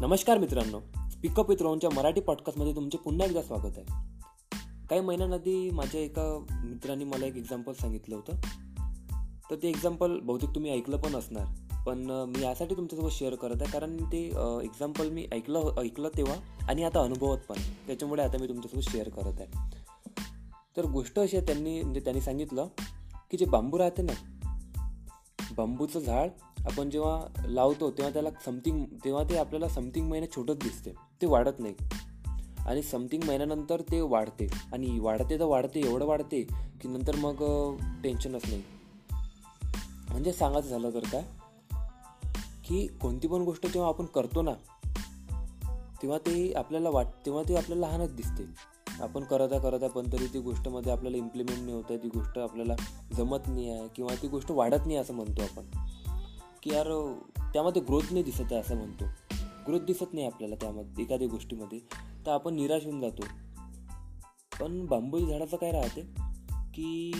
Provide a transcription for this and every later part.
नमस्कार मित्रांनो. Pickup with रोहनच्या मराठी पॉडकास्टमध्ये तुमचे पुन्हा एकदा स्वागत आहे. काही महिन्यांआधी माझ्या एका मित्रांनी मला एक एक्झाम्पल सांगितलं होतं. तर ते एक्झाम्पल बहुतेक तुम्ही ऐकलं पण असणार. पण मी यासाठी तुमच्यासोबत शेअर करत आहे कारण ते एक्झाम्पल मी ऐकलं हो, ऐकलं तेव्हा आणि आता अनुभवत पण. त्याच्यामुळे आता मी तुमच्यासोबत शेअर करत आहे. तर गोष्ट अशी आहे त्यांनी म्हणजे त्यांनी सांगितलं की जे बांबू राहते ना बांबूचं झाड आपण जेव्हा लावतो तेव्हा त्याला समथिंग तेव्हा ते आपल्याला समथिंग महिना छोटंच दिसते. ते वाढत नाही. आणि समथिंग महिन्यानंतर ते वाढते. आणि वाढते तर वाढते एवढं वाढते की नंतर मग टेन्शनच नाही. म्हणजे सांगायचं झालं तर काय? की कोणती पण गोष्ट जेव्हा आपण करतो ना तेव्हा ते आपल्याला वाट तेव्हा ते आपल्याला लहानच दिसते. आपण करत आहे करत आहे पण तरी ती गोष्टमध्ये आपल्याला इम्प्लिमेंट नाही होत आहे ती गोष्ट आपल्याला जमत नाही आहे किंवा ती गोष्ट वाढत नाही असं म्हणतो आपण. की यार त्यामध्ये ग्रोथ नाही दिसत आहे असं म्हणतो. ग्रोथ दिसत नाही आपल्याला त्यामध्ये एखाद्या गोष्टीमध्ये. तर आपण निराश होऊन जातो. पण बांबू झाडाचं काय राहते? की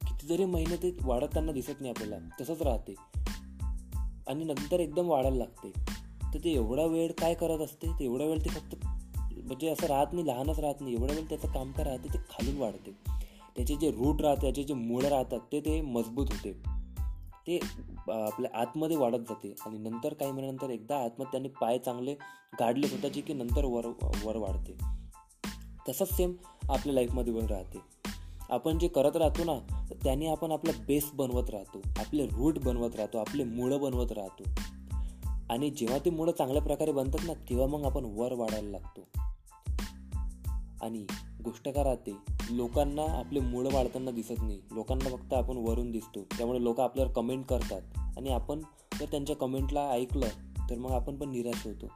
कितीतरी महिने ते वाढताना दिसत नाही आपल्याला. तसंच राहते. आणि नंतर एकदम वाढायला लागते. तर ते एवढा वेळ काय करत असते? ते एवढा वेळ ते फक्त म्हणजे असं राहत नाही लहानच राहत नाही. एवढा वेळ त्याचं काम काय राहते ते खालून वाढते. त्याचे जे रूट राहते त्याचे जे मुळं राहतात ते ते मजबूत होते. ते आपल्या आतमध्ये वाढत जाते. आणि नंतर काही महिन्यानंतर एकदा आतमध्ये त्यांनी पाय चांगले गाडले स्वतःचे की नंतर वर वर वाढते. तसंच सेम आपल्या लाईफमध्ये पण राहते. आपण जे करत राहतो ना त्याने आपण आपला बेस बनवत राहतो. आपले रूट बनवत राहतो. आपले मुळं बनवत राहतो. आणि जेव्हा ते मुळं चांगल्या प्रकारे बनतात ना तेव्हा मग आपण वर वाढायला लागतो. आणि गोष्ट का राहते? लोकांना आपले मुळं वाढताना दिसत नाही. लोकांना फक्त आपण वरून दिसतो. त्यामुळे लोक आपल्यावर कमेंट करतात. आणि आपण जर त्यांच्या कमेंटला ऐकलं तर मग आपण पण निराश होतो.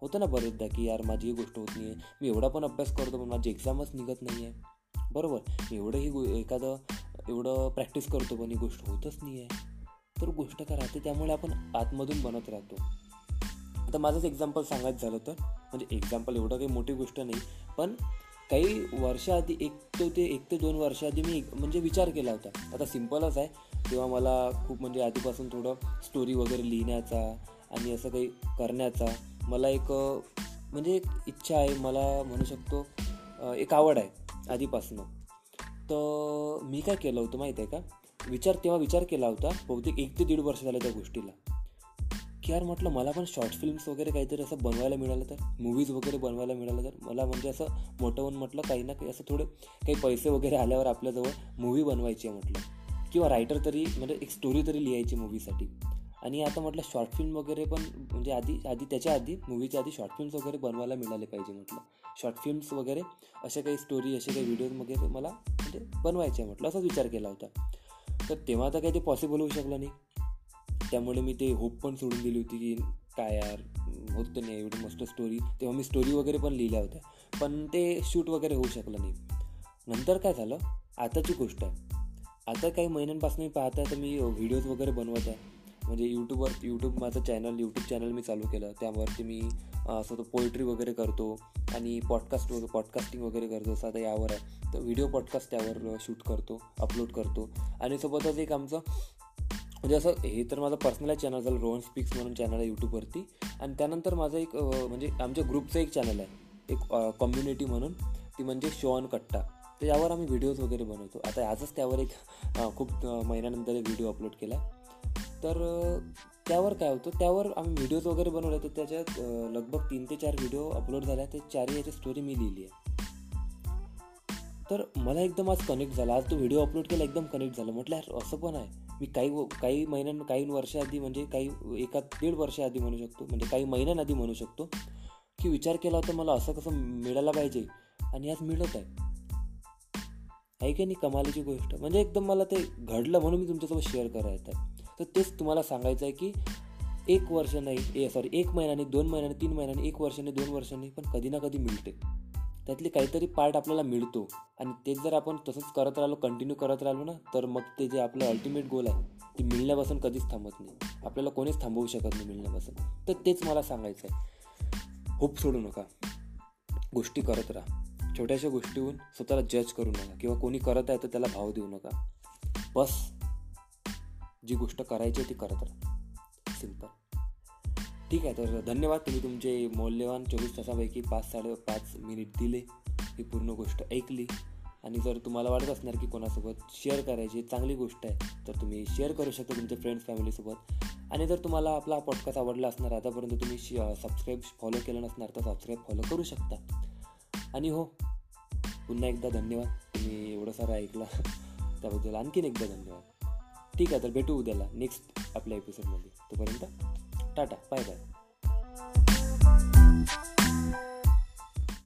होतं ना बरेचदा की यार माझी ही गोष्ट होत नाही आहे मी एवढा पण अभ्यास करतो पण माझी एक्झामच निघत नाही आहे बरोबर मी एवढंही एखादं एवढं प्रॅक्टिस करतो पण ही गोष्ट होतच नाही आहे तर गोष्ट का राहते? त्यामुळे आपण आतमधून बनत राहतो. आता माझंच एक्झाम्पल सांगायचं झालं तर म्हणजे एक्झाम्पल एवढं काही मोठी गोष्ट नाही पण काही वर्षाआधी एक ते ते एक ते दोन वर्षाआधी मी म्हणजे विचार केला होता. आता सिम्पलच आहे. तेव्हा मला खूप म्हणजे आधीपासून थोडं स्टोरी वगैरे लिहिण्याचा आणि असं काही करण्याचा मला एक म्हणजे एक इच्छा आहे. मला म्हणू शकतो एक आवड आहे आधीपासून. तर मी काय केलं होतं माहीत आहे का? विचार तेव्हा विचार केला होता. बहुतेक एक ते दीड वर्ष झालं त्या गोष्टीला. की यार म्हटलं मला पण शॉर्ट फिल्म्स वगैरे काहीतरी असं बनवायला मिळालं तर मूवीज वगैरे बनवायला मिळालं तर मला म्हणजे असं मोठं होऊन म्हटलं काही ना काही असं थोडे काही पैसे वगैरे आल्यावर आपल्याजवळ मूवी बनवायची आहे म्हटलं. किंवा रायटर तरी म्हणजे एक स्टोरी तरी लिहायची मूवीसाठी आणि आता म्हटलं शॉर्ट फिल्म वगैरे पण म्हणजे आधी आधी त्याच्या आधी मूवीच्या आधी शॉर्ट फिल्म्स वगैरे बनवायला मिळाले पाहिजे म्हटलं. शॉर्ट फिल्म्स वगैरे असे काही स्टोरी असे काही व्हिडिओज वगैरे मला म्हणजे बनवायचे आहे म्हटलं असाच विचार केला होता. तर तेव्हा आता काही ते पॉसिबल होऊ शकलं नाही. त्यामुळे मी ते होप पण सोडून दिली होती की काय यार होत नाही एवढी मस्त स्टोरी तेव्हा मी स्टोरी वगैरे पण लिहिल्या होत्या. पण ते शूट वगैरे होऊ शकलं नाही. नंतर काय झालं? आताची गोष्ट आहे. आता काही महिन्यांपासून मी पाहत आहे तर मी व्हिडिओज वगैरे बनवत आहे. म्हणजे यूट्यूबवर यूट्यूब माझं चॅनल यूट्यूब चॅनल मी चालू केलं. त्यावरती मी असं तो पोएट्री वगैरे करतो आणि पॉडकास्ट वगैरे पॉडकास्टिंग वगैरे करतो असं आता यावर आहे. तर व्हिडिओ पॉडकास्ट त्यावर शूट करतो अपलोड करतो. आणि सोबतच एक आमचं म्हणजे असं हे तर माझं पर्सनल चॅनल झालं रोहन स्पीक्स म्हणून चॅनल आहे यूट्यूबवरती आणि त्यानंतर माझं एक म्हणजे आमच्या ग्रुपचं एक चॅनल आहे. एक कम्युनिटी म्हणून. ती म्हणजे शॉन कट्टा. तर यावर आम्ही व्हिडिओज वगैरे बनवतो. आता आजच त्यावर एक खूप महिन्यानंतर एक व्हिडिओ अपलोड केला. तर त्यावर काय होतं? त्यावर आम्ही व्हिडिओज वगैरे बनवले तर त्याच्यात लगभग तीन ते चार व्हिडिओ अपलोड झाल्या. ते चारही याची स्टोरी मी लिहिली आहे. तर मला एकदम आज कनेक्ट झाला. आज तो व्हिडिओ अपलोड केला एकदम कनेक्ट झाला. म्हटलं यार असं पण आहे. मी काही काही महिन्यां काही वर्षाआधी म्हणजे काही एका दीड वर्षाआधी म्हणू शकतो म्हणजे काही महिन्यांआधी म्हणू शकतो की विचार केला होता मला असं कसं मिळायला पाहिजे. आणि आज मिळत आहे. आहे की नाही कमालीची गोष्ट? म्हणजे एकदम मला ते घडलं म्हणून मी तुमच्यासोबत शेअर करायचं आहे. तर तेच तुम्हाला सांगायचं आहे की एक वर्ष नाही ए सॉरी एक महिन्याने दोन महिन्याने तीन महिन्याने एक वर्षाने दोन वर्षाने पण कधी ना कधी मिळते. त्यातले काहीतरी पार्ट आपल्याला मिळतो. आणि तेच जर आपण तसंच करत राहिलो कंटिन्यू करत राहिलो ना तर मग ते जे आपलं अल्टिमेट गोल आहे ते मिळण्यापासून कधीच थांबत नाही. आपल्याला कोणीच थांबवू शकत नाही मिळण्यापासून. तर तेच मला सांगायचं आहे होप सोडू नका. गोष्टी करत राहा. छोट्याशा गोष्टीहून स्वतःला जज करू नका. किंवा कोणी करत आहे तर त्याला भाव देऊ नका. बस. जी गोष्ट करायची ती करत राहा. सिंपल ठीक आहे तर धन्यवाद. तुम्ही तुमचे मौल्यवान चोवीस तासापैकी पाच साडे पाच मिनिट दिले. ही पूर्ण गोष्ट ऐकली. आणि जर तुम्हाला वाटत असणार की कोणासोबत शेअर करायची चांगली गोष्ट आहे तर तुम्ही शेअर करू शकता तुमच्या फ्रेंड्स फॅमिलीसोबत आणि जर तुम्हाला आपला पॉडकास्ट आवडला असणार आतापर्यंत तुम्ही सबस्क्राईब फॉलो केलं नसणार तर सबस्क्राईब फॉलो करू शकता. आणि हो पुन्हा एकदा धन्यवाद. तुम्ही एवढं सारं ऐकलं त्याबद्दल आणखीन एकदा धन्यवाद. ठीक आहे तर भेटू उद्याला नेक्स्ट आपल्या एपिसोडमध्ये तोपर्यंत টাটা বাই বাই